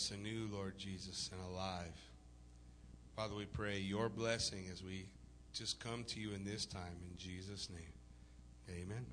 us anew, Lord Jesus, and alive. Father, we pray your blessing as we just come to you in this time. In Jesus' name, amen.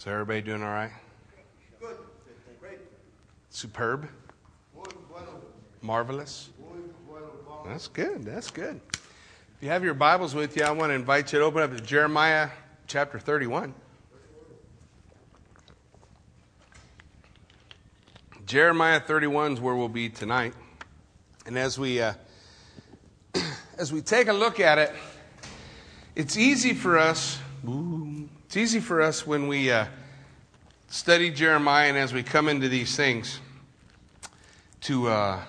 So everybody doing all right? Good. Great. Superb? Marvelous? Muy bueno. Vamos. That's good. That's good. If you have your Bibles with you, I want to invite you to open up to Jeremiah chapter 31. Jeremiah 31 is where we'll be tonight. And as we uh, as we take a look at it, it's easy for us. It's easy for us when we uh, study Jeremiah and as we come into these things to uh,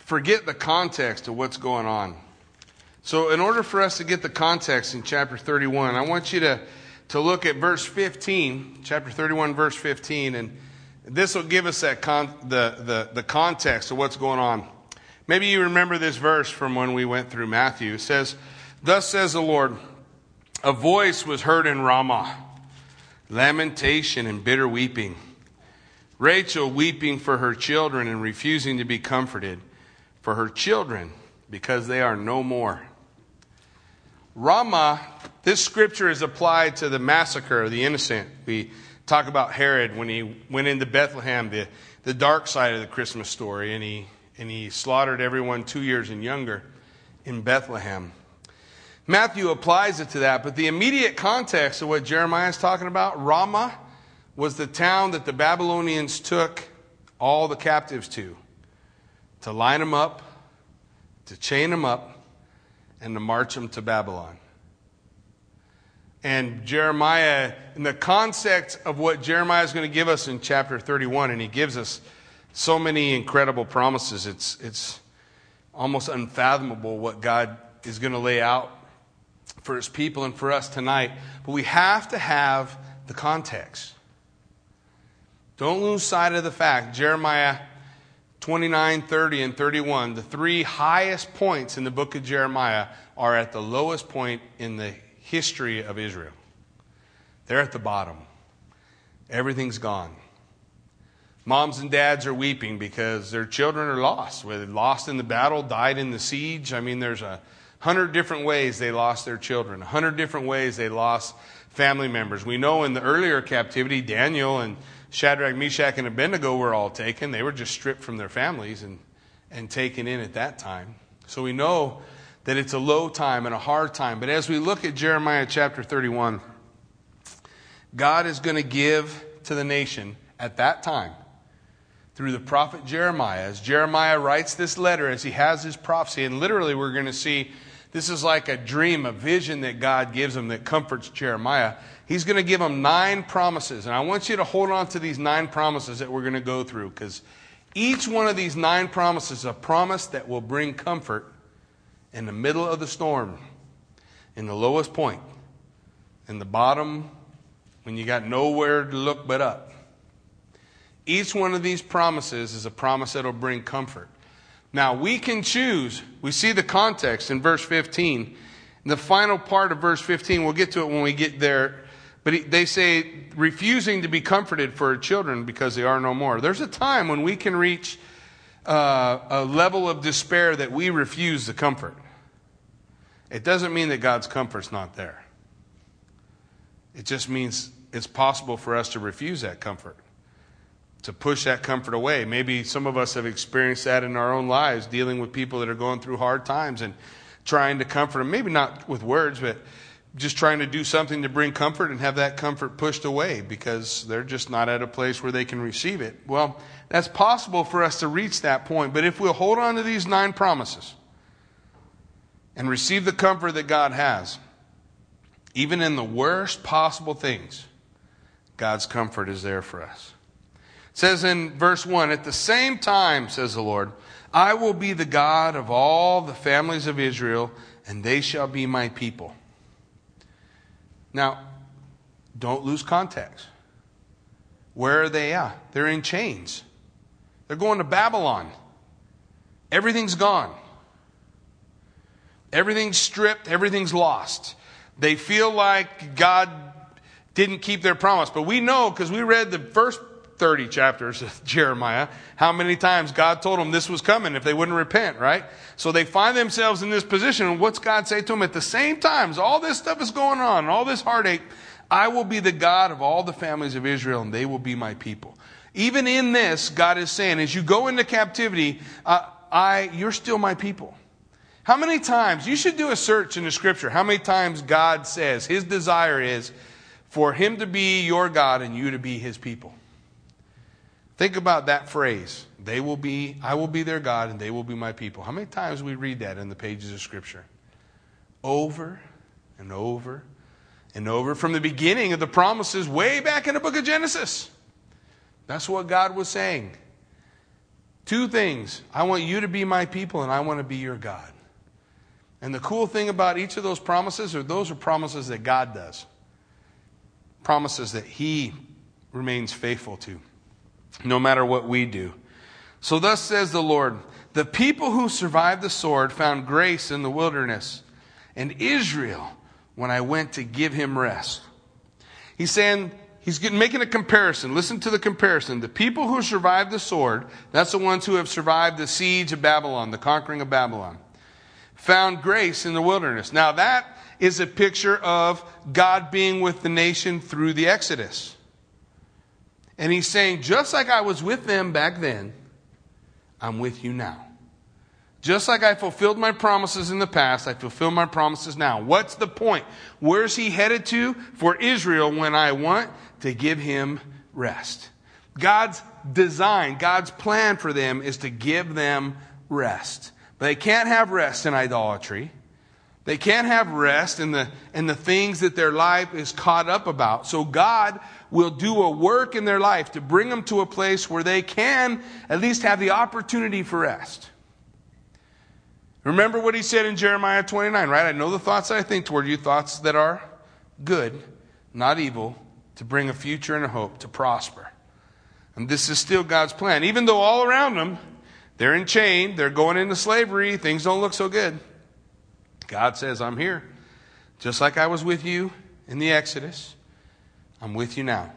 forget the context of what's going on. So, in order for us to get the context in chapter 31, I want you to, to look at verse 15, chapter 31, verse 15, and this will give us that con- the, the, the context of what's going on. Maybe you remember this verse from when we went through Matthew. It says, Thus says the Lord, a voice was heard in Ramah, lamentation and bitter weeping. Rachel weeping for her children and refusing to be comforted for her children because they are no more. Ramah, this scripture is applied to the massacre of the innocent. We talk about Herod when he went into Bethlehem, the, the dark side of the Christmas story, and he, and he slaughtered everyone two years and younger in Bethlehem. Matthew applies it to that, but the immediate context of what Jeremiah is talking about, Ramah, was the town that the Babylonians took all the captives to, to line them up, to chain them up, and to march them to Babylon. And Jeremiah, in the context of what Jeremiah is going to give us in chapter 31, and he gives us so many incredible promises, it's, it's almost unfathomable what God is going to lay out for his people and for us tonight. But we have to have the context. Don't lose sight of the fact Jeremiah 29, 30, and 31, the three highest points in the book of Jeremiah, are at the lowest point in the history of Israel. They're at the bottom. Everything's gone. Moms and dads are weeping because their children are lost. Whether lost in the battle, died in the siege. I mean, there's a hundred different ways they lost their children, a hundred different ways they lost family members. We know in the earlier captivity, Daniel and Shadrach, Meshach, and Abednego were all taken. They were just stripped from their families and, and taken in at that time. So we know that it's a low time and a hard time. But as we look at Jeremiah chapter 31, God is going to give to the nation at that time through the prophet Jeremiah. As Jeremiah writes this letter, as he has his prophecy, and literally we're going to see this is like a dream, a vision that God gives him that comforts Jeremiah. He's going to give him nine promises. And I want you to hold on to these nine promises that we're going to go through because each one of these nine promises is a promise that will bring comfort in the middle of the storm, in the lowest point, in the bottom, when you got nowhere to look but up. Each one of these promises is a promise that will bring comfort. Now, we can choose. We see the context in verse 15. In the final part of verse 15, we'll get to it when we get there. But they say, refusing to be comforted for children because they are no more. There's a time when we can reach uh, a level of despair that we refuse the comfort. It doesn't mean that God's comfort's not there. It just means it's possible for us to refuse that comfort to push that comfort away. Maybe some of us have experienced that in our own lives, dealing with people that are going through hard times and trying to comfort them. Maybe not with words, but just trying to do something to bring comfort and have that comfort pushed away because they're just not at a place where they can receive it. Well, that's possible for us to reach that point, but if we'll hold on to these nine promises, and receive the comfort that God has. Even in the worst possible things, God's comfort is there for us. Says in verse 1 At the same time, says the Lord, I will be the God of all the families of Israel, and they shall be my people. Now, don't lose context. Where are they at? They're in chains. They're going to Babylon. Everything's gone. Everything's stripped, everything's lost. They feel like God didn't keep their promise. But we know, because we read the first 30 chapters of Jeremiah, how many times God told them this was coming if they wouldn't repent, right? So they find themselves in this position. And what's God say to them? At the same time, as all this stuff is going on, all this heartache, I will be the God of all the families of Israel, and they will be my people. Even in this, God is saying, as you go into captivity, uh, I, you're still my people. How many times, you should do a search in the scripture, how many times God says his desire is for him to be your God and you to be his people. Think about that phrase. They will be, I will be their God and they will be my people. How many times we read that in the pages of scripture? Over and over and over from the beginning of the promises way back in the book of Genesis. That's what God was saying. Two things. I want you to be my people and I want to be your God. And the cool thing about each of those promises are those are promises that God does. Promises that He remains faithful to, no matter what we do. So, thus says the Lord The people who survived the sword found grace in the wilderness, and Israel when I went to give him rest. He's saying, he's making a comparison. Listen to the comparison. The people who survived the sword, that's the ones who have survived the siege of Babylon, the conquering of Babylon found grace in the wilderness. Now, that is a picture of God being with the nation through the Exodus. And he's saying, just like I was with them back then, I'm with you now. Just like I fulfilled my promises in the past, I fulfill my promises now. What's the point? Where's he headed to? For Israel when I want to give him rest. God's design, God's plan for them is to give them rest. But they can't have rest in idolatry. They can't have rest in the, in the things that their life is caught up about. So God will do a work in their life to bring them to a place where they can at least have the opportunity for rest. Remember what he said in Jeremiah 29, right? I know the thoughts I think toward you, thoughts that are good, not evil, to bring a future and a hope, to prosper. And this is still God's plan. Even though all around them, they're in chain. They're going into slavery. Things don't look so good. God says, I'm here. Just like I was with you in the Exodus, I'm with you now.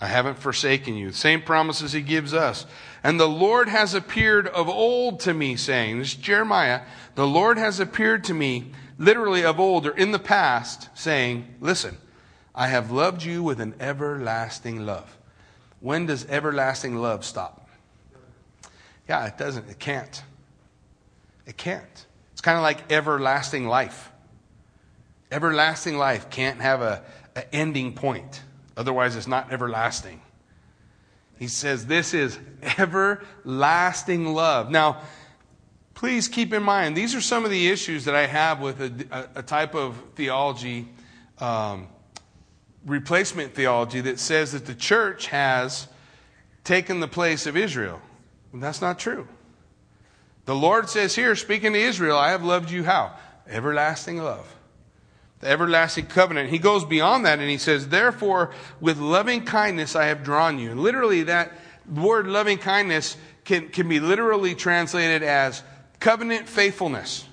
I haven't forsaken you. Same promises he gives us. And the Lord has appeared of old to me, saying, This is Jeremiah, the Lord has appeared to me, literally of old or in the past, saying, Listen, I have loved you with an everlasting love. When does everlasting love stop? Yeah, it doesn't. It can't. It can't. It's kind of like everlasting life. Everlasting life can't have a, an ending point. Otherwise, it's not everlasting. He says this is everlasting love. Now, please keep in mind, these are some of the issues that I have with a, a, type of theology, um, replacement theology, that says that the church has taken the place of Israel. And that's not true. The Lord says here, speaking to Israel, I have loved you how? Everlasting love. The everlasting covenant. He goes beyond that and he says, Therefore, with loving kindness I have drawn you. Literally, that word loving kindness can, can be literally translated as covenant faithfulness.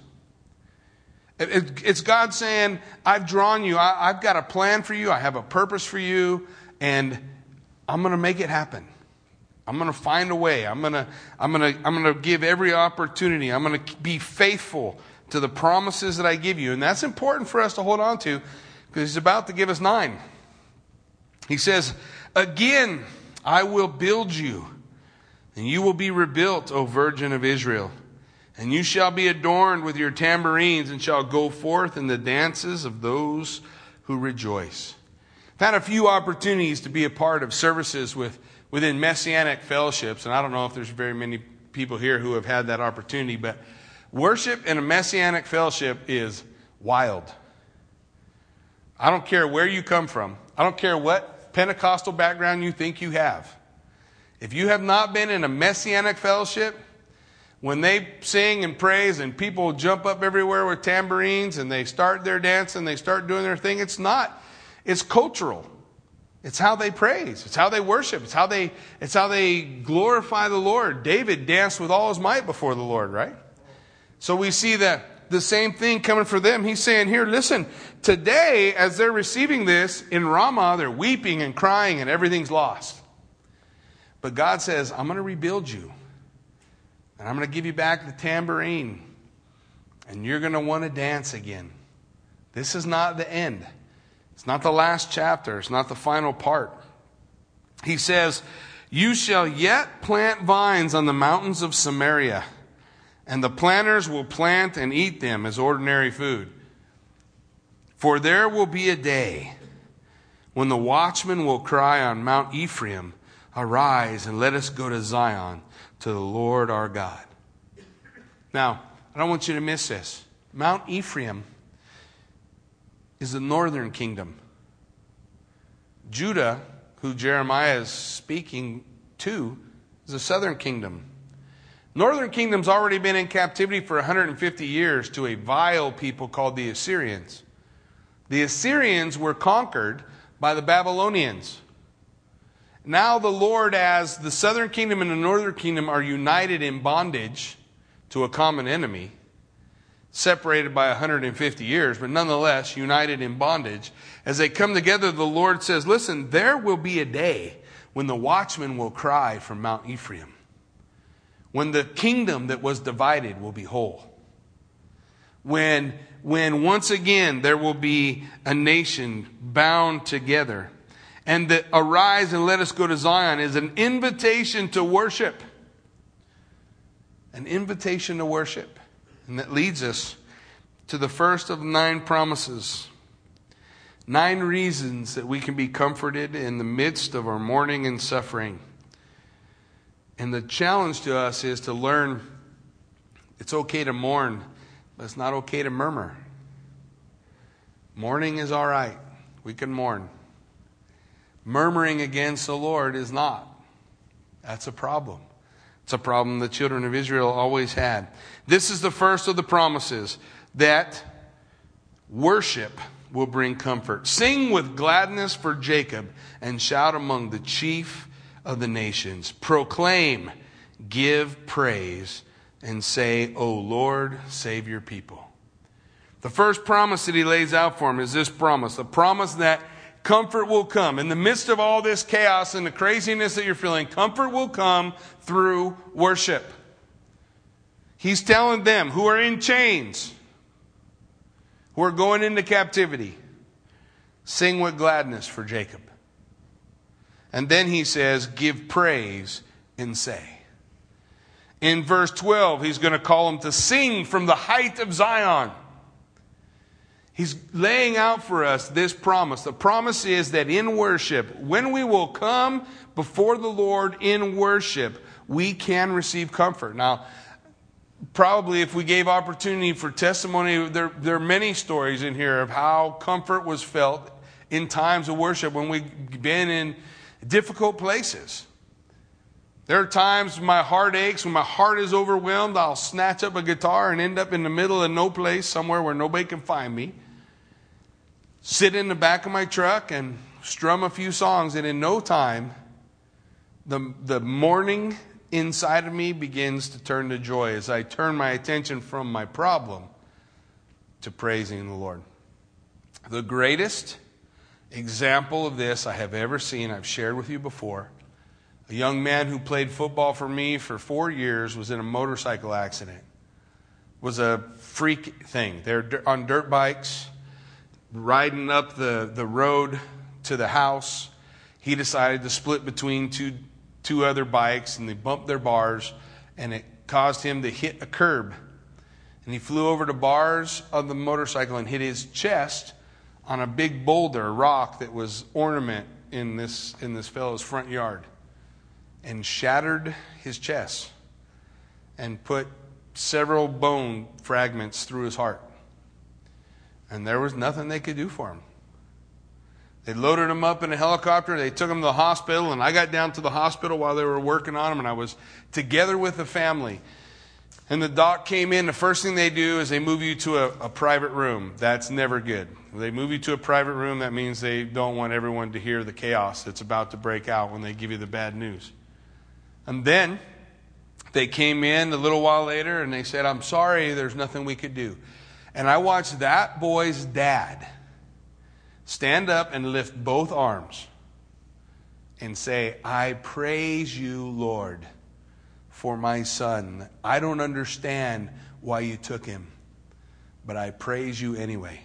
it's God saying, I've drawn you. I, I've got a plan for you. I have a purpose for you. And I'm going to make it happen. I'm going to find a way. I'm going to, I'm going to, I'm going to give every opportunity. I'm going to be faithful to the promises that I give you. And that's important for us to hold on to because he's about to give us nine. He says, Again, I will build you, and you will be rebuilt, O Virgin of Israel. And you shall be adorned with your tambourines and shall go forth in the dances of those who rejoice. I've had a few opportunities to be a part of services with within messianic fellowships, and I don't know if there's very many people here who have had that opportunity, but Worship in a messianic fellowship is wild. I don't care where you come from, I don't care what Pentecostal background you think you have. If you have not been in a messianic fellowship, when they sing and praise and people jump up everywhere with tambourines and they start their dance and they start doing their thing, it's not, it's cultural. It's how they praise. It's how they worship. It's how they, it's how they glorify the Lord. David danced with all his might before the Lord, right? So we see that the same thing coming for them. He's saying here, listen, today, as they're receiving this in Ramah, they're weeping and crying and everything's lost. But God says, I'm going to rebuild you. And I'm going to give you back the tambourine. And you're going to want to dance again. This is not the end. It's not the last chapter. It's not the final part. He says, You shall yet plant vines on the mountains of Samaria, and the planters will plant and eat them as ordinary food. For there will be a day when the watchman will cry on Mount Ephraim, Arise and let us go to Zion to the Lord our God. Now, I don't want you to miss this. Mount Ephraim is the northern kingdom. Judah, who Jeremiah is speaking to, is the southern kingdom. Northern kingdom's already been in captivity for 150 years to a vile people called the Assyrians. The Assyrians were conquered by the Babylonians. Now the Lord, as the southern kingdom and the northern kingdom are united in bondage to a common enemy, separated by 150 years, but nonetheless united in bondage, as they come together, the Lord says, Listen, there will be a day when the watchman will cry from Mount Ephraim, when the kingdom that was divided will be whole. When, when once again there will be a nation bound together and the arise and let us go to Zion is an invitation to worship. An invitation to worship. And that leads us to the first of nine promises. Nine reasons that we can be comforted in the midst of our mourning and suffering. And the challenge to us is to learn it's okay to mourn, but it's not okay to murmur. Mourning is all right. We can mourn. Murmuring against the Lord is not. That's a problem. It's a problem the children of Israel always had. This is the first of the promises that worship will bring comfort. Sing with gladness for Jacob and shout among the chief of the nations. Proclaim, give praise, and say, O Lord, save your people. The first promise that he lays out for him is this promise the promise that comfort will come. In the midst of all this chaos and the craziness that you're feeling, comfort will come through worship. He's telling them who are in chains, who are going into captivity, sing with gladness for Jacob. And then he says, give praise and say. In verse 12, he's going to call them to sing from the height of Zion. He's laying out for us this promise. The promise is that in worship, when we will come before the Lord in worship, we can receive comfort. Now, probably if we gave opportunity for testimony, there, there are many stories in here of how comfort was felt in times of worship when we've been in difficult places. There are times when my heart aches, when my heart is overwhelmed, I'll snatch up a guitar and end up in the middle of no place, somewhere where nobody can find me sit in the back of my truck and strum a few songs, and in no time, the, the mourning inside of me begins to turn to joy as I turn my attention from my problem to praising the Lord. The greatest example of this I have ever seen, I've shared with you before. A young man who played football for me for four years was in a motorcycle accident. Was a freak thing. They're on dirt bikes riding up the, the road to the house, he decided to split between two, two other bikes and they bumped their bars and it caused him to hit a curb. And he flew over the bars of the motorcycle and hit his chest on a big boulder, rock that was ornament in this, in this fellow's front yard and shattered his chest and put several bone fragments through his heart. And there was nothing they could do for him. They loaded him up in a helicopter. They took him to the hospital, and I got down to the hospital while they were working on him, and I was together with the family. And the doc came in. The first thing they do is they move you to a, a private room. That's never good. they move you to a private room, that means they don't want everyone to hear the chaos that's about to break out when they give you the bad news. And then they came in a little while later and they said, I'm sorry, there's nothing we could do. And I watched that boy's dad stand up and lift both arms and say, I praise you, Lord, for my son. I don't understand why you took him, but I praise you anyway.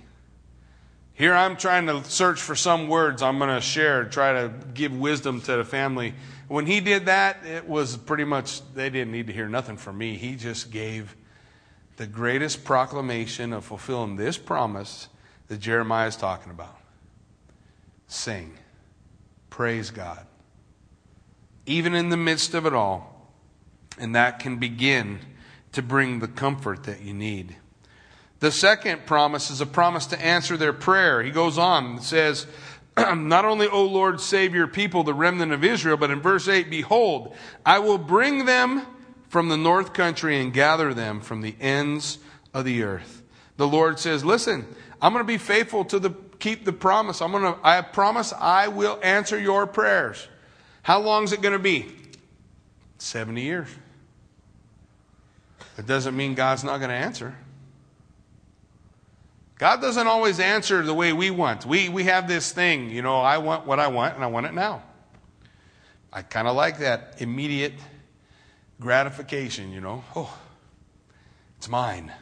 Here I'm trying to search for some words I'm going to share, try to give wisdom to the family. When he did that, it was pretty much, they didn't need to hear nothing from me. He just gave the greatest proclamation of fulfilling this promise that Jeremiah is talking about sing, praise God. Even in the midst of it all, and that can begin to bring the comfort that you need. The second promise is a promise to answer their prayer. He goes on and says, Not only, O Lord, save your people, the remnant of Israel, but in verse 8, Behold, I will bring them from the north country and gather them from the ends of the earth. The Lord says, Listen, I'm going to be faithful to the keep the promise. I'm going to, I promise I will answer your prayers. How long is it going to be? 70 years. It doesn't mean God's not going to answer. God doesn't always answer the way we want. We, we have this thing, you know, I want what I want and I want it now. I kind of like that immediate gratification, you know. Oh, it's mine.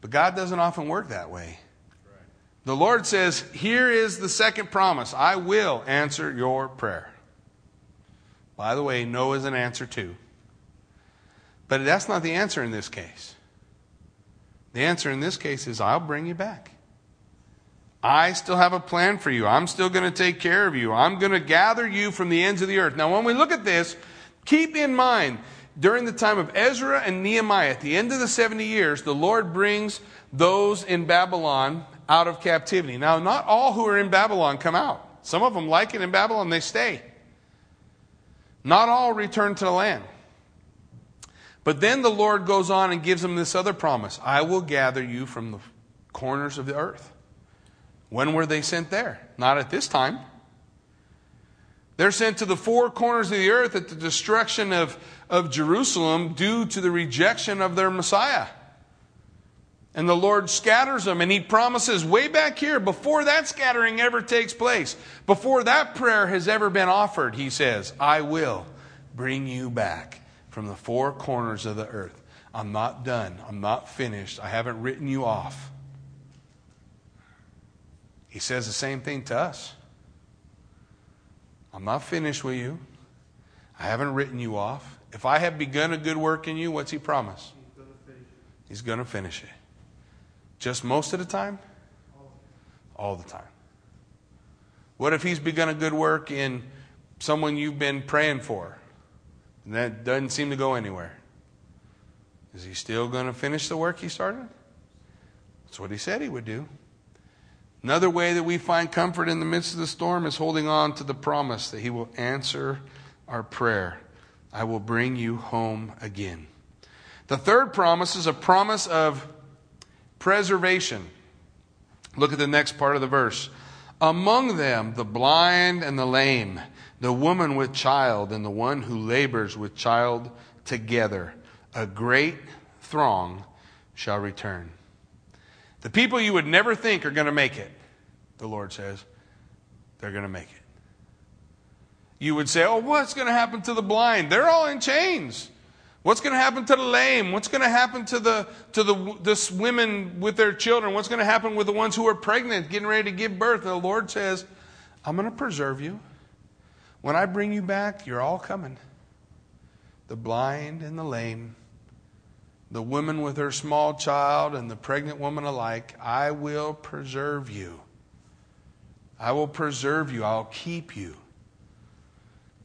But God doesn't often work that way. The Lord says, Here is the second promise I will answer your prayer. By the way, no is an answer too. But that's not the answer in this case. The answer in this case is I'll bring you back. I still have a plan for you. I'm still going to take care of you. I'm going to gather you from the ends of the earth. Now, when we look at this, keep in mind during the time of Ezra and Nehemiah, at the end of the 70 years, the Lord brings those in Babylon out of captivity. Now, not all who are in Babylon come out. Some of them like it in Babylon, they stay. Not all return to the land. But then the Lord goes on and gives them this other promise I will gather you from the corners of the earth. When were they sent there? Not at this time. They're sent to the four corners of the earth at the destruction of, of Jerusalem due to the rejection of their Messiah. And the Lord scatters them, and He promises way back here, before that scattering ever takes place, before that prayer has ever been offered, He says, I will bring you back from the four corners of the earth. I'm not done. I'm not finished. I haven't written you off. He says the same thing to us. I'm not finished with you. I haven't written you off. If I have begun a good work in you, what's he promise? He's going to finish it. Just most of the time? All the time. What if he's begun a good work in someone you've been praying for and that doesn't seem to go anywhere? Is he still going to finish the work he started? That's what he said he would do. Another way that we find comfort in the midst of the storm is holding on to the promise that he will answer our prayer. I will bring you home again. The third promise is a promise of preservation. Look at the next part of the verse. Among them, the blind and the lame, the woman with child, and the one who labors with child together, a great throng shall return. The people you would never think are going to make it, the Lord says, they're going to make it. You would say, Oh, what's going to happen to the blind? They're all in chains. What's going to happen to the lame? What's going to happen to the to the this women with their children? What's going to happen with the ones who are pregnant, getting ready to give birth? The Lord says, "I'm going to preserve you. When I bring you back, you're all coming. The blind and the lame, the woman with her small child and the pregnant woman alike, I will preserve you. I will preserve you. I'll keep you."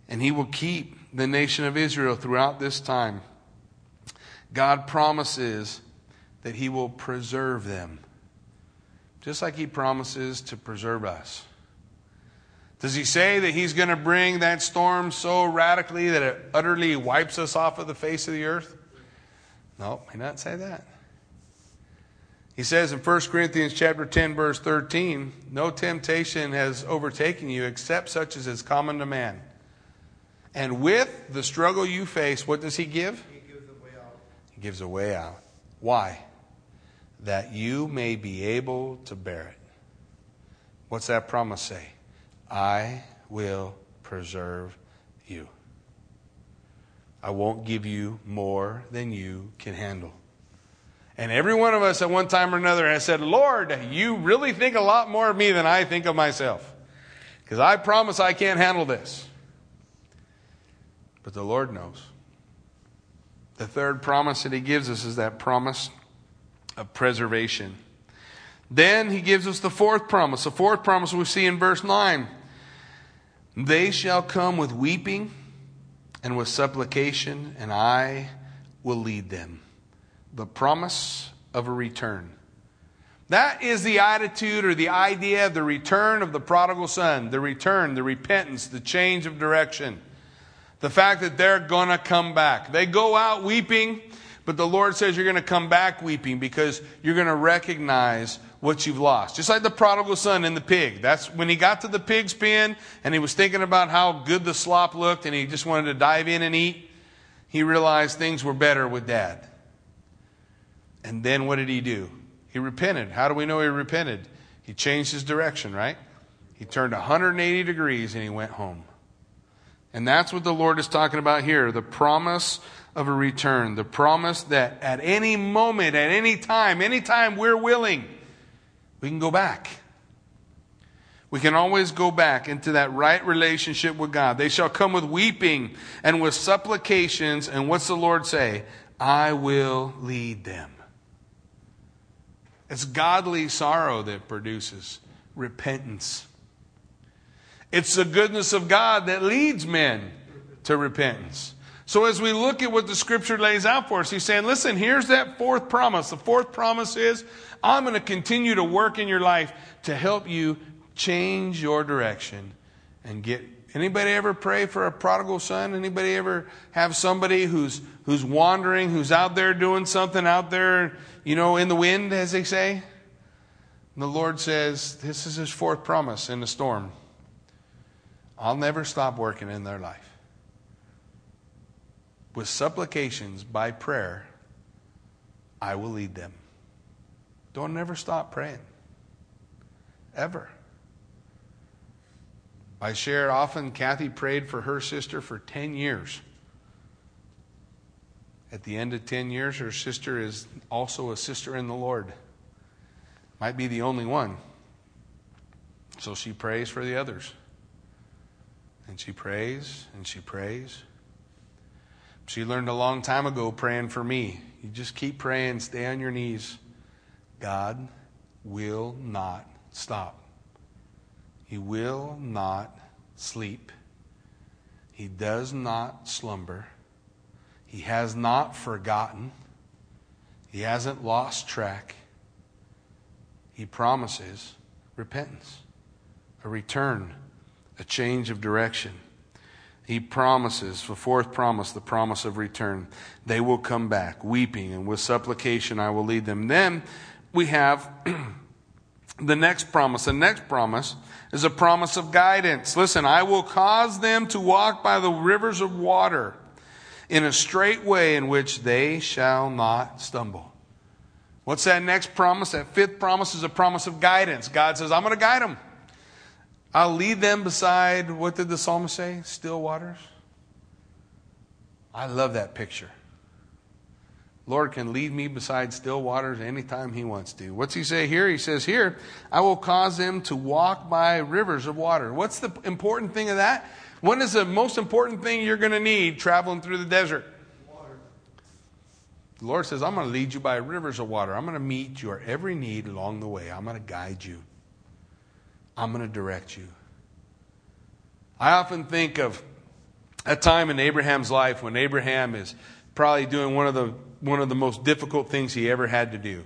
And he will keep the nation of Israel throughout this time. God promises that He will preserve them, just like He promises to preserve us. Does He say that He's going to bring that storm so radically that it utterly wipes us off of the face of the earth? No, He doesn't say that. He says in 1 Corinthians chapter 10 verse 13, no temptation has overtaken you except such as is common to man. And with the struggle you face, what does he give? He gives a way out. He gives a way out. Why? That you may be able to bear it. What's that promise say? I will preserve you. I won't give you more than you can handle. And every one of us at one time or another has said, Lord, you really think a lot more of me than I think of myself. Because I promise I can't handle this. But the Lord knows. The third promise that He gives us is that promise of preservation. Then He gives us the fourth promise. The fourth promise we see in verse 9 They shall come with weeping and with supplication, and I will lead them the promise of a return. That is the attitude or the idea of the return of the prodigal son, the return, the repentance, the change of direction. The fact that they're going to come back. They go out weeping, but the Lord says you're going to come back weeping because you're going to recognize what you've lost. Just like the prodigal son in the pig. That's when he got to the pig's pen and he was thinking about how good the slop looked and he just wanted to dive in and eat. He realized things were better with dad. And then what did he do? He repented. How do we know he repented? He changed his direction, right? He turned 180 degrees and he went home. And that's what the Lord is talking about here the promise of a return. The promise that at any moment, at any time, anytime we're willing, we can go back. We can always go back into that right relationship with God. They shall come with weeping and with supplications. And what's the Lord say? I will lead them. It's godly sorrow that produces repentance. It's the goodness of God that leads men to repentance. So, as we look at what the scripture lays out for us, he's saying, listen, here's that fourth promise. The fourth promise is, I'm going to continue to work in your life to help you change your direction and get. Anybody ever pray for a prodigal son? Anybody ever have somebody who's, who's wandering, who's out there doing something out there, you know, in the wind, as they say? And the Lord says, This is his fourth promise in the storm. I'll never stop working in their life. With supplications by prayer, I will lead them. Don't ever stop praying. Ever. I share often, Kathy prayed for her sister for 10 years. At the end of 10 years, her sister is also a sister in the Lord. Might be the only one. So she prays for the others. And she prays and she prays. She learned a long time ago praying for me. You just keep praying, stay on your knees. God will not stop. He will not sleep. He does not slumber. He has not forgotten. He hasn't lost track. He promises repentance, a return, a change of direction. He promises, the fourth promise, the promise of return. They will come back, weeping, and with supplication I will lead them. Then we have the next promise. The next promise is a promise of guidance. Listen, I will cause them to walk by the rivers of water in a straight way in which they shall not stumble. What's that next promise? That fifth promise is a promise of guidance. God says, I'm going to guide them. I'll lead them beside, what did the psalmist say? Still waters. I love that picture. Lord can lead me beside still waters anytime He wants to. What's He say here? He says here, I will cause them to walk by rivers of water. What's the important thing of that? What is the most important thing you're going to need traveling through the desert? Water. The Lord says, I'm going to lead you by rivers of water. I'm going to meet your every need along the way. I'm going to guide you. I'm going to direct you. I often think of a time in Abraham's life when Abraham is probably doing one of the one of the most difficult things he ever had to do.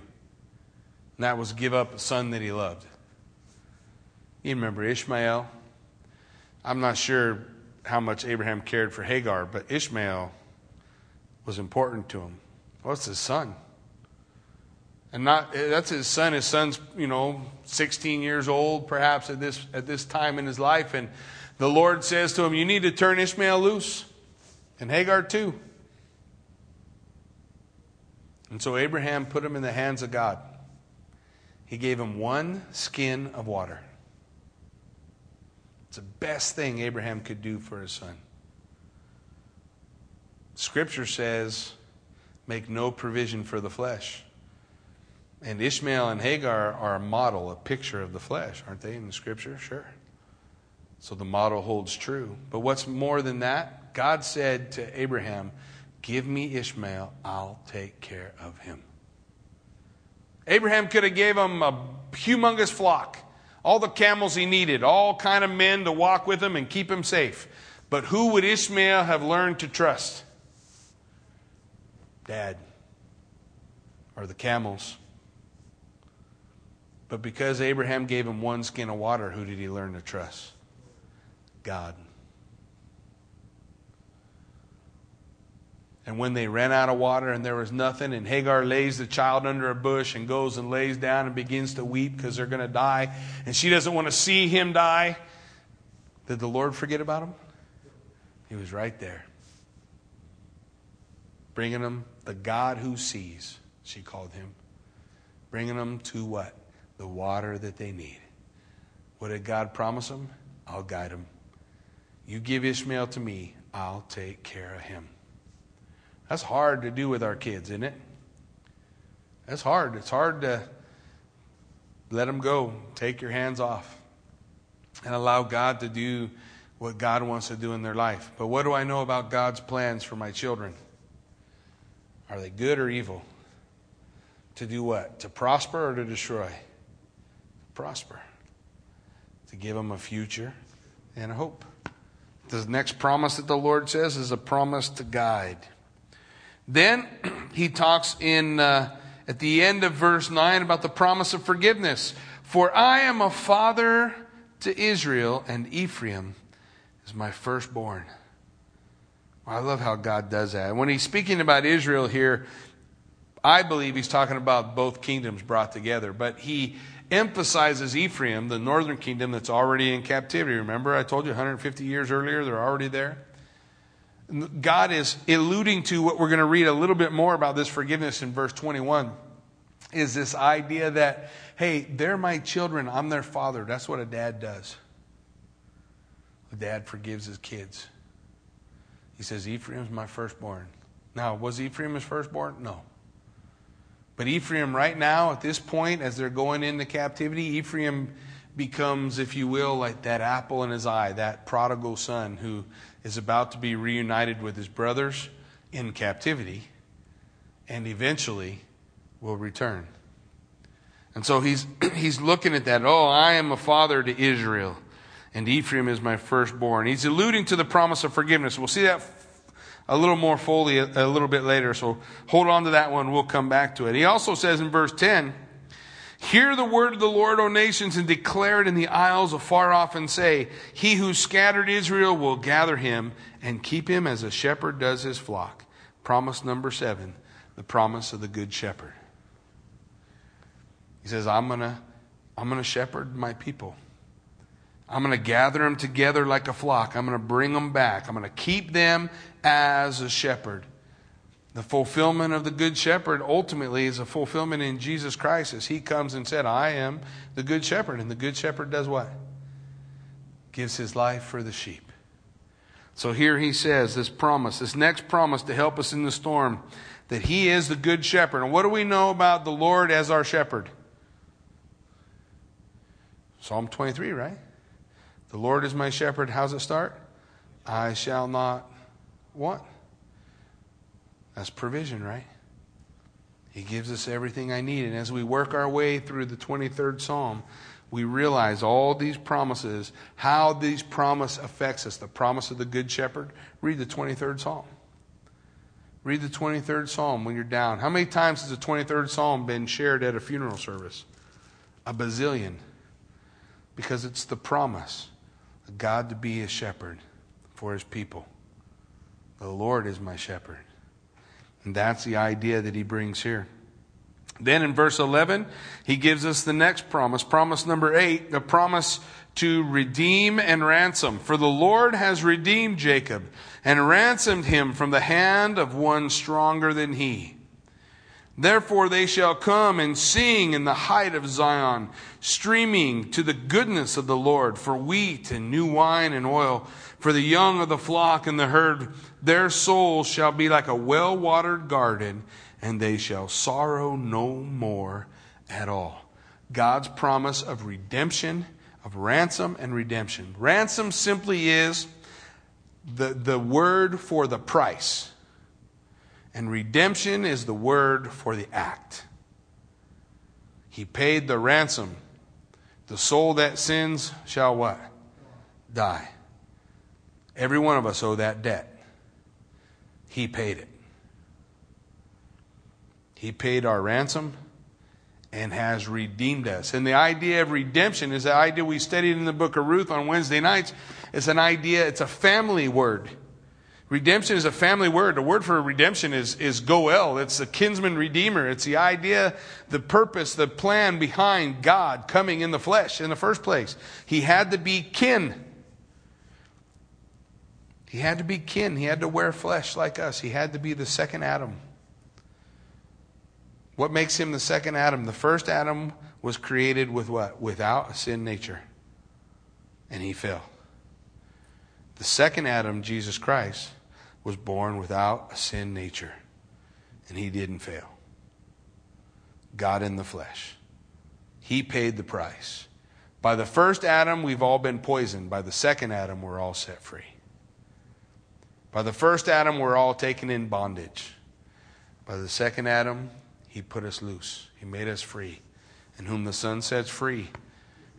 And that was give up a son that he loved. You remember Ishmael? I'm not sure how much Abraham cared for Hagar, but Ishmael was important to him. Well, his son. And not eh, that's his son. His son's, you know, 16 years old, perhaps at this at this time in his life. And the Lord says to him, You need to turn Ishmael loose. And Hagar too. And so Abraham put him in the hands of God. He gave him one skin of water. It's the best thing Abraham could do for his son. Scripture says, make no provision for the flesh. And Ishmael and Hagar are a model, a picture of the flesh, aren't they, in the Scripture? Sure. So the model holds true. But what's more than that? God said to Abraham, Give me Ishmael, I'll take care of him. Abraham could have gave him a humongous flock, all the camels he needed, all kind of men to walk with him and keep him safe. But who would Ishmael have learned to trust? Dad or the camels. But because Abraham gave him one skin of water, who did he learn to trust? God. And when they ran out of water and there was nothing, and Hagar lays the child under a bush and goes and lays down and begins to weep because they're going to die, and she doesn't want to see him die, did the Lord forget about him? He was right there. Bringing him the God who sees, she called him. Bringing him to what? The water that they need. What did God promise them? I'll guide them. You give Ishmael to me, I'll take care of him. That's hard to do with our kids, isn't it? That's hard. It's hard to let them go, take your hands off, and allow God to do what God wants to do in their life. But what do I know about God's plans for my children? Are they good or evil? To do what? To prosper or to destroy? Prosper. To give them a future and a hope. The next promise that the Lord says is a promise to guide. Then he talks in uh, at the end of verse 9 about the promise of forgiveness. For I am a father to Israel, and Ephraim is my firstborn. I love how God does that. When he's speaking about Israel here, I believe he's talking about both kingdoms brought together, but he emphasizes Ephraim, the northern kingdom that's already in captivity. Remember, I told you 150 years earlier, they're already there. God is alluding to what we're going to read a little bit more about this forgiveness in verse 21 is this idea that, hey, they're my children, I'm their father. That's what a dad does. A dad forgives his kids. He says, Ephraim's my firstborn. Now, was Ephraim his firstborn? No. But Ephraim, right now, at this point, as they're going into captivity, Ephraim becomes, if you will, like that apple in his eye, that prodigal son who is about to be reunited with his brothers in captivity and eventually will return. And so he's, he's looking at that. Oh, I am a father to Israel, and Ephraim is my firstborn. He's alluding to the promise of forgiveness. We'll see that a little more fully a, a little bit later. So hold on to that one. We'll come back to it. He also says in verse 10, Hear the word of the Lord, O nations, and declare it in the isles afar off, and say, He who scattered Israel will gather him and keep him as a shepherd does his flock. Promise number seven, the promise of the good shepherd. He says, I'm gonna, I'm gonna shepherd my people. I'm going to gather them together like a flock. I'm going to bring them back. I'm going to keep them as a shepherd. The fulfillment of the good shepherd ultimately is a fulfillment in Jesus Christ as he comes and said, I am the good shepherd. And the good shepherd does what? Gives his life for the sheep. So here he says this promise, this next promise to help us in the storm, that he is the good shepherd. And what do we know about the Lord as our shepherd? Psalm 23, right? The Lord is my shepherd. How's it start? I shall not want. That's provision, right? He gives us everything I need. And as we work our way through the 23rd Psalm, we realize all these promises, how these promise affects us. The promise of the Good Shepherd. Read the 23rd Psalm. Read the 23rd Psalm when you're down. How many times has the 23rd Psalm been shared at a funeral service? A bazillion. Because it's the promise of God to be a shepherd for his people. The Lord is my shepherd. And that's the idea that he brings here. Then in verse 11, he gives us the next promise, promise number eight, the promise to redeem and ransom. For the Lord has redeemed Jacob and ransomed him from the hand of one stronger than he. Therefore they shall come and sing in the height of Zion, streaming to the goodness of the Lord for wheat and new wine and oil, for the young of the flock and the herd. Their souls shall be like a well watered garden and they shall sorrow no more at all. God's promise of redemption, of ransom and redemption. Ransom simply is the, the word for the price, and redemption is the word for the act. He paid the ransom. The soul that sins shall what? Die. Every one of us owe that debt. He paid it. He paid our ransom and has redeemed us. And the idea of redemption is the idea we studied in the book of Ruth on Wednesday nights. It's an idea, it's a family word. Redemption is a family word. The word for redemption is, is goel. It's the kinsman redeemer. It's the idea, the purpose, the plan behind God coming in the flesh in the first place. He had to be kin. He had to be kin. He had to wear flesh like us. He had to be the second Adam. What makes him the second Adam? The first Adam was created with what? Without a sin nature. And he fell. The second Adam, Jesus Christ, was born without a sin nature. And he didn't fail. God in the flesh. He paid the price. By the first Adam, we've all been poisoned. By the second Adam, we're all set free. By the first Adam, we're all taken in bondage. By the second Adam, he put us loose. He made us free. And whom the Son sets free,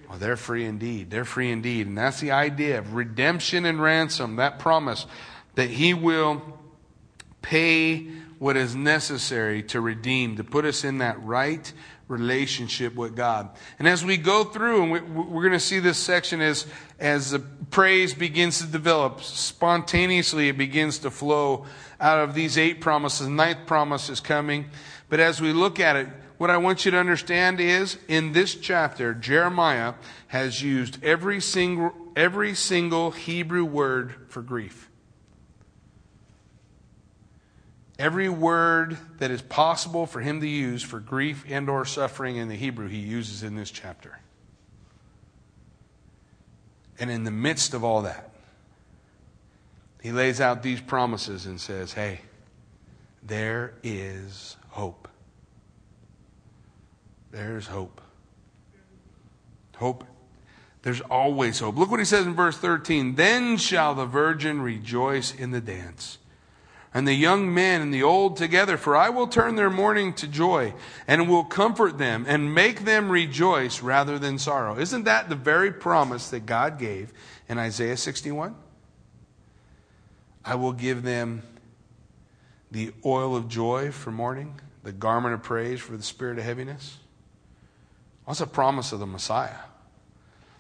well, they're free indeed. They're free indeed. And that's the idea of redemption and ransom, that promise that He will pay what is necessary to redeem, to put us in that right relationship with God. And as we go through, and we, are going to see this section as, as the praise begins to develop, spontaneously it begins to flow out of these eight promises. Ninth promise is coming. But as we look at it, what I want you to understand is in this chapter, Jeremiah has used every single, every single Hebrew word for grief. Every word that is possible for him to use for grief and or suffering in the Hebrew, he uses in this chapter. And in the midst of all that, he lays out these promises and says, Hey, there is hope. There's hope. Hope. There's always hope. Look what he says in verse 13. Then shall the virgin rejoice in the dance, and the young men and the old together, for I will turn their mourning to joy, and will comfort them, and make them rejoice rather than sorrow. Isn't that the very promise that God gave in Isaiah 61? I will give them the oil of joy for mourning, the garment of praise for the spirit of heaviness? What's a promise of the Messiah?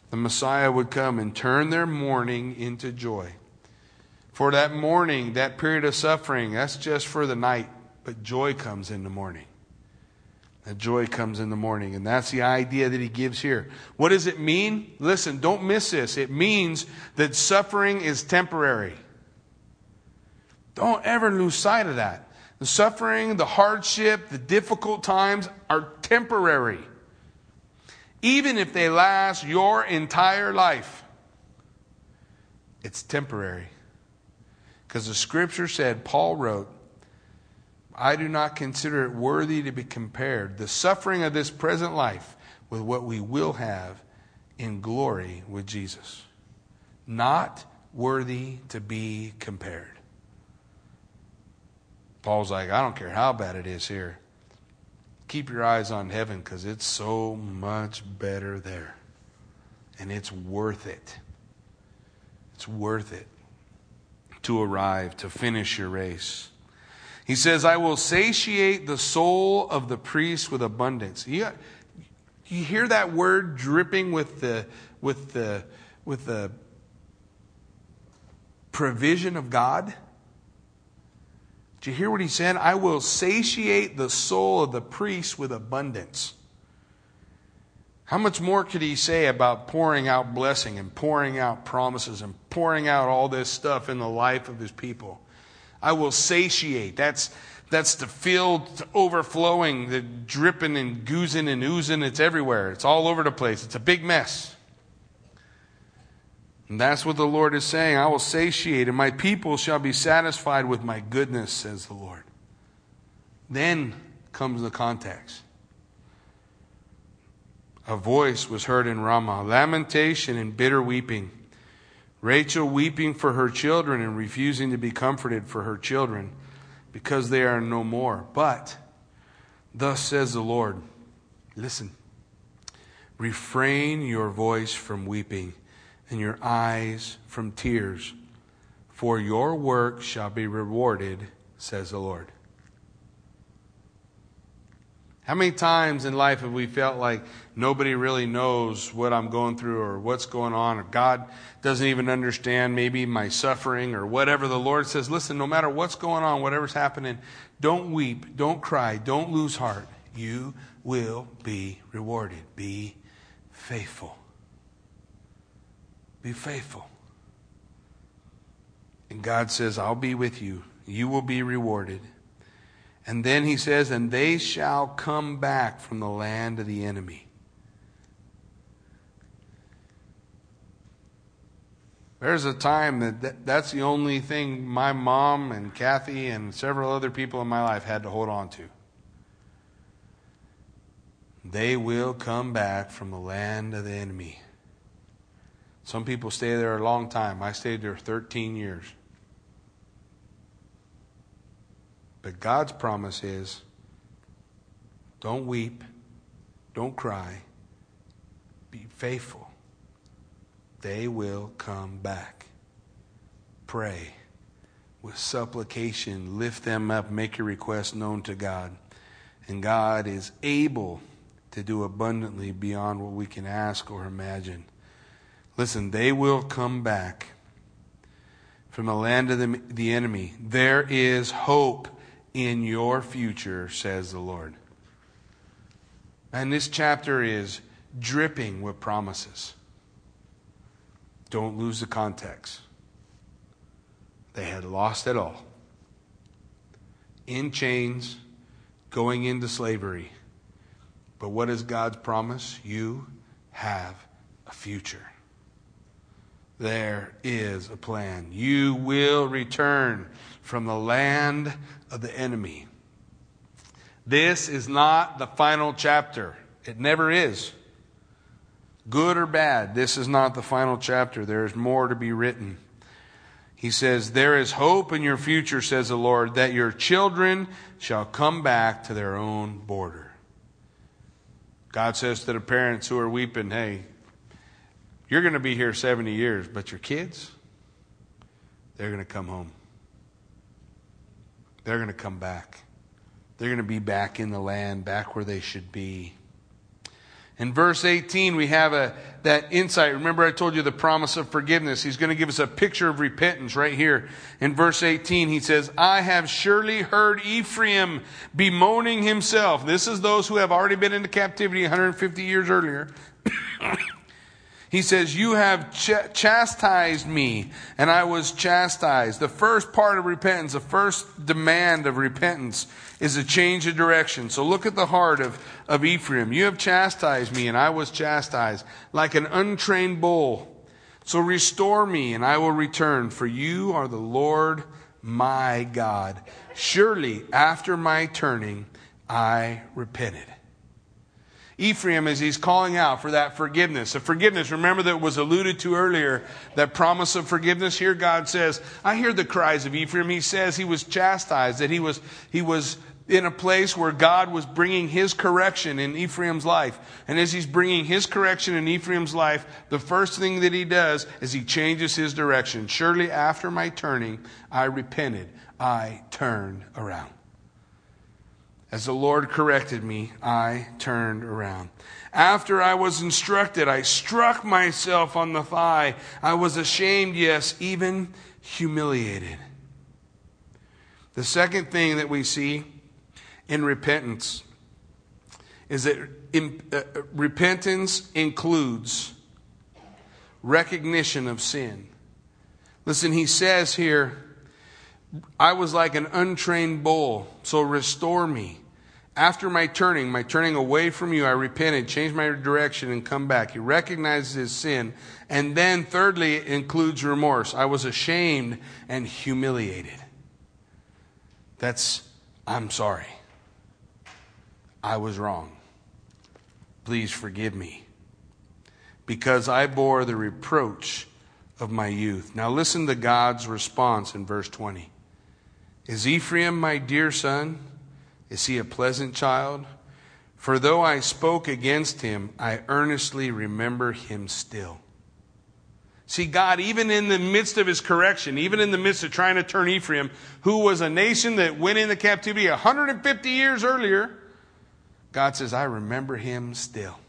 The Messiah would come and turn their mourning into joy. For that morning, that period of suffering, that's just for the night, but joy comes in the morning. That joy comes in the morning. And that's the idea that he gives here. What does it mean? Listen, don't miss this. It means that suffering is temporary. Don't ever lose sight of that. The suffering, the hardship, the difficult times are temporary. Even if they last your entire life, it's temporary. Because the scripture said, Paul wrote, I do not consider it worthy to be compared, the suffering of this present life, with what we will have in glory with Jesus. Not worthy to be compared. Paul's like, I don't care how bad it is here. Keep your eyes on heaven because it's so much better there. And it's worth it. It's worth it to arrive, to finish your race. He says, I will satiate the soul of the priest with abundance. You, you hear that word dripping with the, with the, with the provision of God? Do you hear what he said? I will satiate the soul of the priest with abundance. How much more could he say about pouring out blessing and pouring out promises and pouring out all this stuff in the life of his people? I will satiate. That's, that's the field overflowing, the dripping and goozing and oozing. It's everywhere. It's all over the place. It's a big mess. And that's what the Lord is saying. I will satiate, and my people shall be satisfied with my goodness, says the Lord. Then comes the context. A voice was heard in Ramah, lamentation and bitter weeping. Rachel weeping for her children and refusing to be comforted for her children because they are no more. But, thus says the Lord, listen, refrain your voice from weeping and your eyes from tears, for your work shall be rewarded, says the Lord. How many times in life have we felt like nobody really knows what I'm going through or what's going on, or God doesn't even understand maybe my suffering or whatever? The Lord says, listen, no matter what's going on, whatever's happening, don't weep, don't cry, don't lose heart. You will be rewarded. Be faithful. Be faithful. And God says, I'll be with you. You will be rewarded. And then he says, And they shall come back from the land of the enemy. There's a time that that's the only thing my mom and Kathy and several other people in my life had to hold on to. They will come back from the land of the enemy. Some people stay there a long time. I stayed there 13 years. But God's promise is don't weep, don't cry, be faithful. They will come back. Pray with supplication, lift them up, make your request known to God. And God is able to do abundantly beyond what we can ask or imagine. Listen, they will come back from the land of the, the enemy. There is hope in your future, says the Lord. And this chapter is dripping with promises. Don't lose the context. They had lost it all. In chains, going into slavery. But what is God's promise? You have a future. There is a plan. You will return from the land of the enemy. This is not the final chapter. It never is. Good or bad, this is not the final chapter. There is more to be written. He says, There is hope in your future, says the Lord, that your children shall come back to their own border. God says to the parents who are weeping, Hey, you're going to be here 70 years, but your kids, they're going to come home. They're going to come back. They're going to be back in the land, back where they should be. In verse 18, we have a, that insight. Remember, I told you the promise of forgiveness. He's going to give us a picture of repentance right here. In verse 18, he says, I have surely heard Ephraim bemoaning himself. This is those who have already been into captivity 150 years earlier. He says, You have ch- chastised me, and I was chastised. The first part of repentance, the first demand of repentance, is a change of direction. So look at the heart of, of Ephraim. You have chastised me, and I was chastised, like an untrained bull. So restore me, and I will return, for you are the Lord my God. Surely after my turning, I repented. Ephraim as he's calling out for that forgiveness. A forgiveness, remember that was alluded to earlier, that promise of forgiveness. Here God says, I hear the cries of Ephraim. He says he was chastised, that he was, he was in a place where God was bringing his correction in Ephraim's life. And as he's bringing his correction in Ephraim's life, the first thing that he does is he changes his direction. Surely after my turning, I repented. I turned around. As the Lord corrected me, I turned around. After I was instructed, I struck myself on the thigh. I was ashamed, yes, even humiliated. The second thing that we see in repentance is that in, uh, repentance includes recognition of sin. Listen, he says here, I was like an untrained bull, so restore me. After my turning, my turning away from you, I repented, changed my direction, and come back. He recognizes his sin. And then, thirdly, it includes remorse. I was ashamed and humiliated. That's, I'm sorry. I was wrong. Please forgive me. Because I bore the reproach of my youth. Now listen to God's response in verse 20. Is Ephraim my dear son? Is he a pleasant child? For though I spoke against him, I earnestly remember him still. See, God, even in the midst of his correction, even in the midst of trying to turn Ephraim, who was a nation that went into captivity 150 years earlier, God says, I remember him still.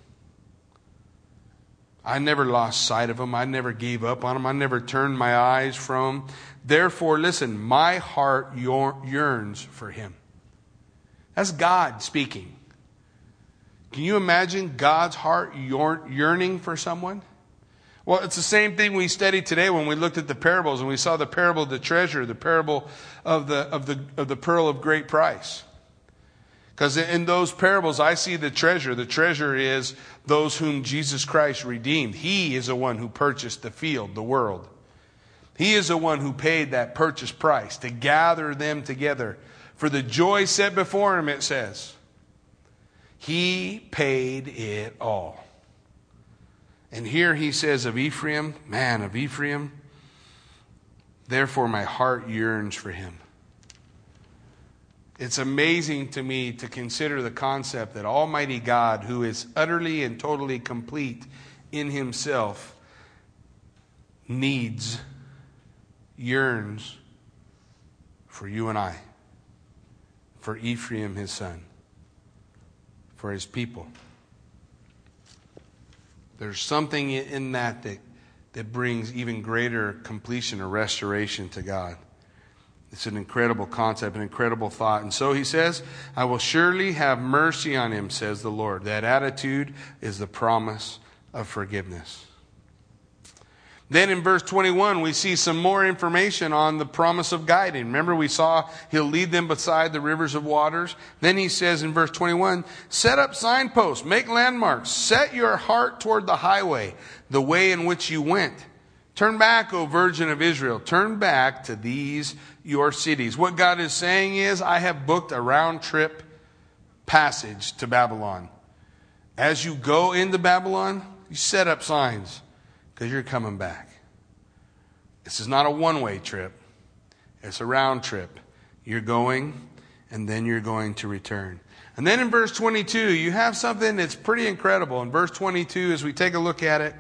I never lost sight of him. I never gave up on him. I never turned my eyes from him. Therefore, listen, my heart yearns for him. That's God speaking. Can you imagine God's heart yearning for someone? Well, it's the same thing we studied today when we looked at the parables and we saw the parable of the treasure, the parable of the, of the, of the pearl of great price. Because in those parables, I see the treasure. The treasure is those whom Jesus Christ redeemed. He is the one who purchased the field, the world. He is the one who paid that purchase price to gather them together. For the joy set before him, it says. He paid it all. And here he says of Ephraim, man of Ephraim, therefore my heart yearns for him. It's amazing to me to consider the concept that Almighty God, who is utterly and totally complete in Himself, needs, yearns for you and I, for Ephraim, his son, for his people. There's something in that that, that brings even greater completion or restoration to God. It's an incredible concept, an incredible thought. And so he says, I will surely have mercy on him, says the Lord. That attitude is the promise of forgiveness. Then in verse 21, we see some more information on the promise of guiding. Remember, we saw he'll lead them beside the rivers of waters. Then he says in verse 21, set up signposts, make landmarks, set your heart toward the highway, the way in which you went. Turn back, O Virgin of Israel. Turn back to these your cities. What God is saying is, I have booked a round trip passage to Babylon. As you go into Babylon, you set up signs because you're coming back. This is not a one way trip, it's a round trip. You're going, and then you're going to return. And then in verse 22, you have something that's pretty incredible. In verse 22, as we take a look at it,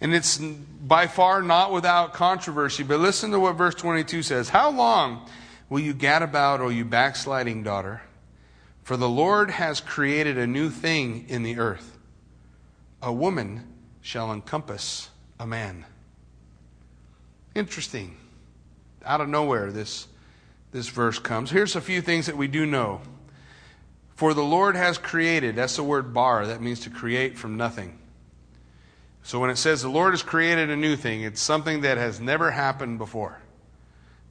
and it's by far not without controversy. But listen to what verse 22 says How long will you gad about, O you backsliding daughter? For the Lord has created a new thing in the earth. A woman shall encompass a man. Interesting. Out of nowhere, this, this verse comes. Here's a few things that we do know. For the Lord has created, that's the word bar, that means to create from nothing. So when it says the Lord has created a new thing, it's something that has never happened before.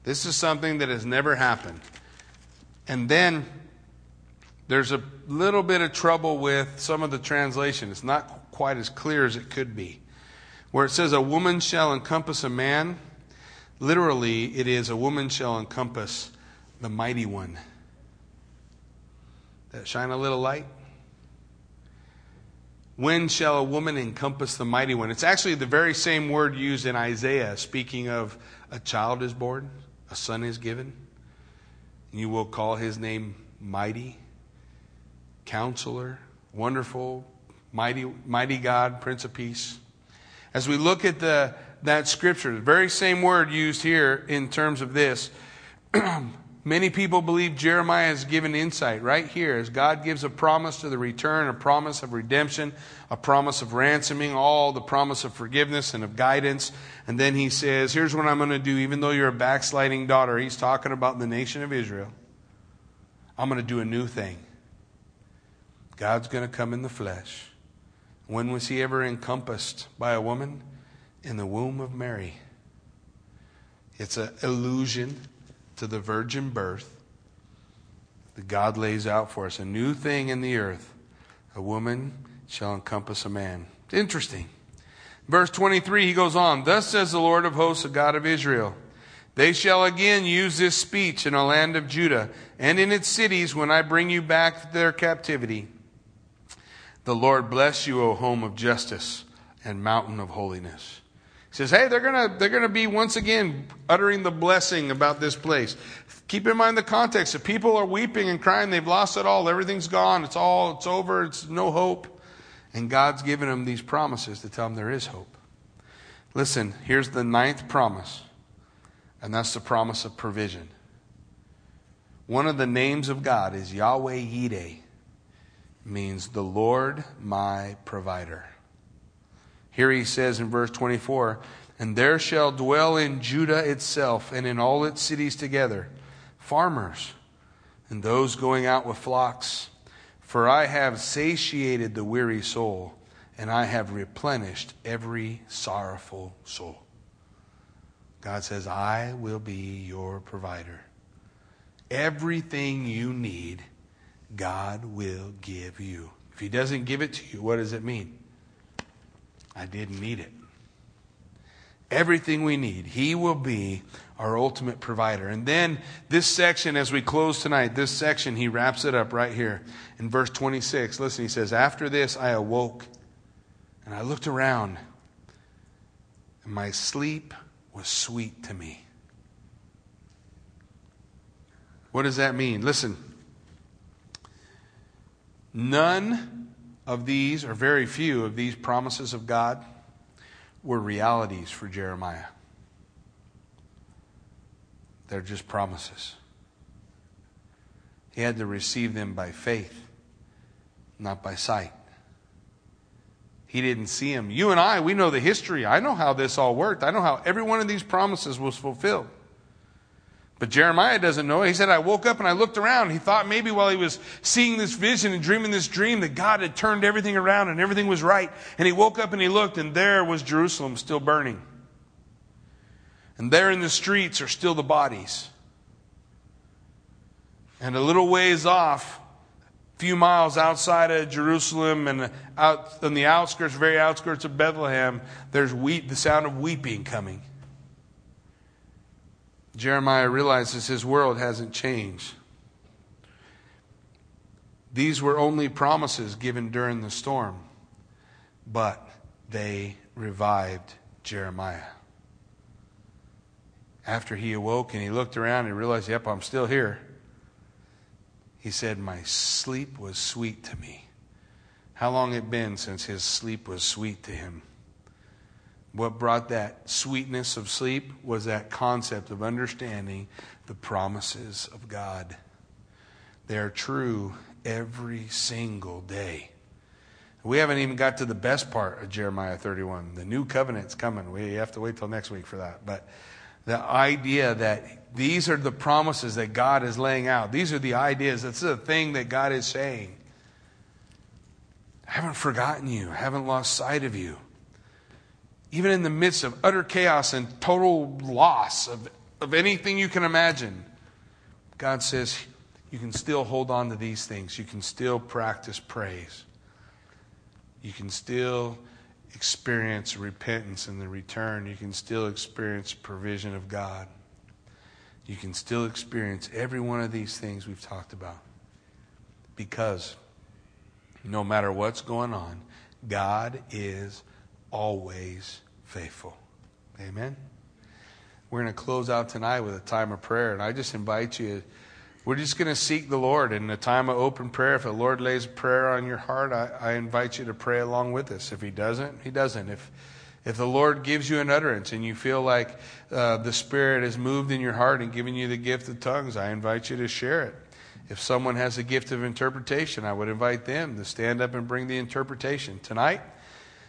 This is something that has never happened. And then there's a little bit of trouble with some of the translation. It's not quite as clear as it could be. Where it says, A woman shall encompass a man, literally, it is, A woman shall encompass the mighty one. That shine a little light? When shall a woman encompass the mighty one? It's actually the very same word used in Isaiah, speaking of a child is born, a son is given. And you will call his name mighty, counselor, wonderful, mighty, mighty God, Prince of Peace. As we look at the, that scripture, the very same word used here in terms of this, many people believe Jeremiah is given insight right here as God gives a promise to the return, a promise of redemption, a promise of ransoming, all the promise of forgiveness and of guidance. And then he says, Here's what I'm going to do, even though you're a backsliding daughter. He's talking about the nation of Israel. I'm going to do a new thing. God's going to come in the flesh. When was he ever encompassed by a woman? In the womb of Mary. It's an allusion to the virgin birth that God lays out for us. A new thing in the earth. A woman shall encompass a man. Interesting. Verse 23, he goes on Thus says the Lord of hosts, the God of Israel. They shall again use this speech in a land of Judah and in its cities when I bring you back their captivity. The Lord bless you, O home of justice and mountain of holiness. Says, Hey, they're gonna they're gonna be once again uttering the blessing about this place. Keep in mind the context. If people are weeping and crying, they've lost it all, everything's gone, it's all, it's over, it's no hope. And God's given them these promises to tell them there is hope. Listen, here's the ninth promise, and that's the promise of provision. One of the names of God is Yahweh Yireh, means the Lord my provider. Here he says in verse 24, And there shall dwell in Judah itself and in all its cities together farmers and those going out with flocks for I have satiated the weary soul, and I have replenished every sorrowful soul. God says, I will be your provider. Everything you need, God will give you. If He doesn't give it to you, what does it mean? I didn't need it. Everything we need, He will be our ultimate provider. And then this section, as we close tonight, this section, he wraps it up right here in verse 26. Listen, he says, After this I awoke and I looked around, and my sleep was sweet to me. What does that mean? Listen, none of these, or very few of these promises of God, were realities for Jeremiah. They're just promises. He had to receive them by faith, not by sight. He didn't see them. You and I, we know the history. I know how this all worked. I know how every one of these promises was fulfilled. But Jeremiah doesn't know. He said, I woke up and I looked around. He thought maybe while he was seeing this vision and dreaming this dream that God had turned everything around and everything was right. And he woke up and he looked and there was Jerusalem still burning. And there in the streets are still the bodies. And a little ways off, a few miles outside of Jerusalem and out on the outskirts, very outskirts of Bethlehem, there's weep, the sound of weeping coming. Jeremiah realizes his world hasn't changed. These were only promises given during the storm, but they revived Jeremiah after he awoke and he looked around and realized, yep, I'm still here, he said, My sleep was sweet to me. How long had it been since his sleep was sweet to him? What brought that sweetness of sleep was that concept of understanding the promises of God. They are true every single day. We haven't even got to the best part of Jeremiah 31. The new covenant's coming. We have to wait till next week for that. But the idea that these are the promises that God is laying out. These are the ideas. This is the thing that God is saying. I haven't forgotten you. I haven't lost sight of you. Even in the midst of utter chaos and total loss of, of anything you can imagine, God says you can still hold on to these things. You can still practice praise. You can still experience repentance and the return. You can still experience provision of God. You can still experience every one of these things we've talked about. Because no matter what's going on, God is always faithful. Amen. We're going to close out tonight with a time of prayer, and I just invite you we're just going to seek the Lord in a time of open prayer. If the Lord lays prayer on your heart, I, I invite you to pray along with us. If He doesn't, He doesn't. If if the Lord gives you an utterance and you feel like uh, the Spirit has moved in your heart and given you the gift of tongues, I invite you to share it. If someone has a gift of interpretation, I would invite them to stand up and bring the interpretation. Tonight,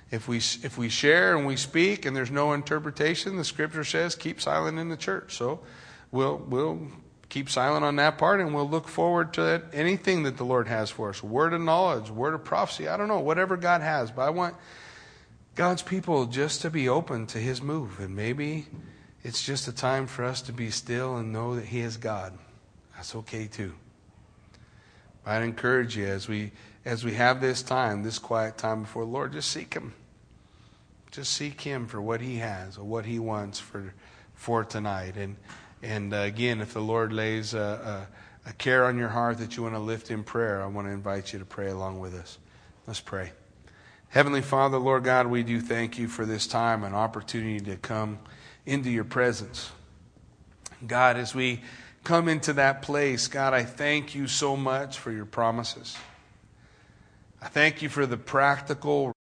if we, if we share and we speak and there's no interpretation, the scripture says keep silent in the church. So we'll, we'll keep silent on that part and we'll look forward to that, anything that the Lord has for us word of knowledge, word of prophecy. I don't know, whatever God has. But I want God's people just to be open to His move. And maybe it's just a time for us to be still and know that He is God. That's okay too. I'd encourage you as we as we have this time, this quiet time before the Lord, just seek Him. Just seek Him for what He has or what He wants for for tonight. And and uh, again, if the Lord lays a, a, a care on your heart that you want to lift in prayer, I want to invite you to pray along with us. Let's pray. Heavenly Father, Lord God, we do thank you for this time and opportunity to come into your presence. God, as we come into that place, God, I thank you so much for your promises. I thank you for the practical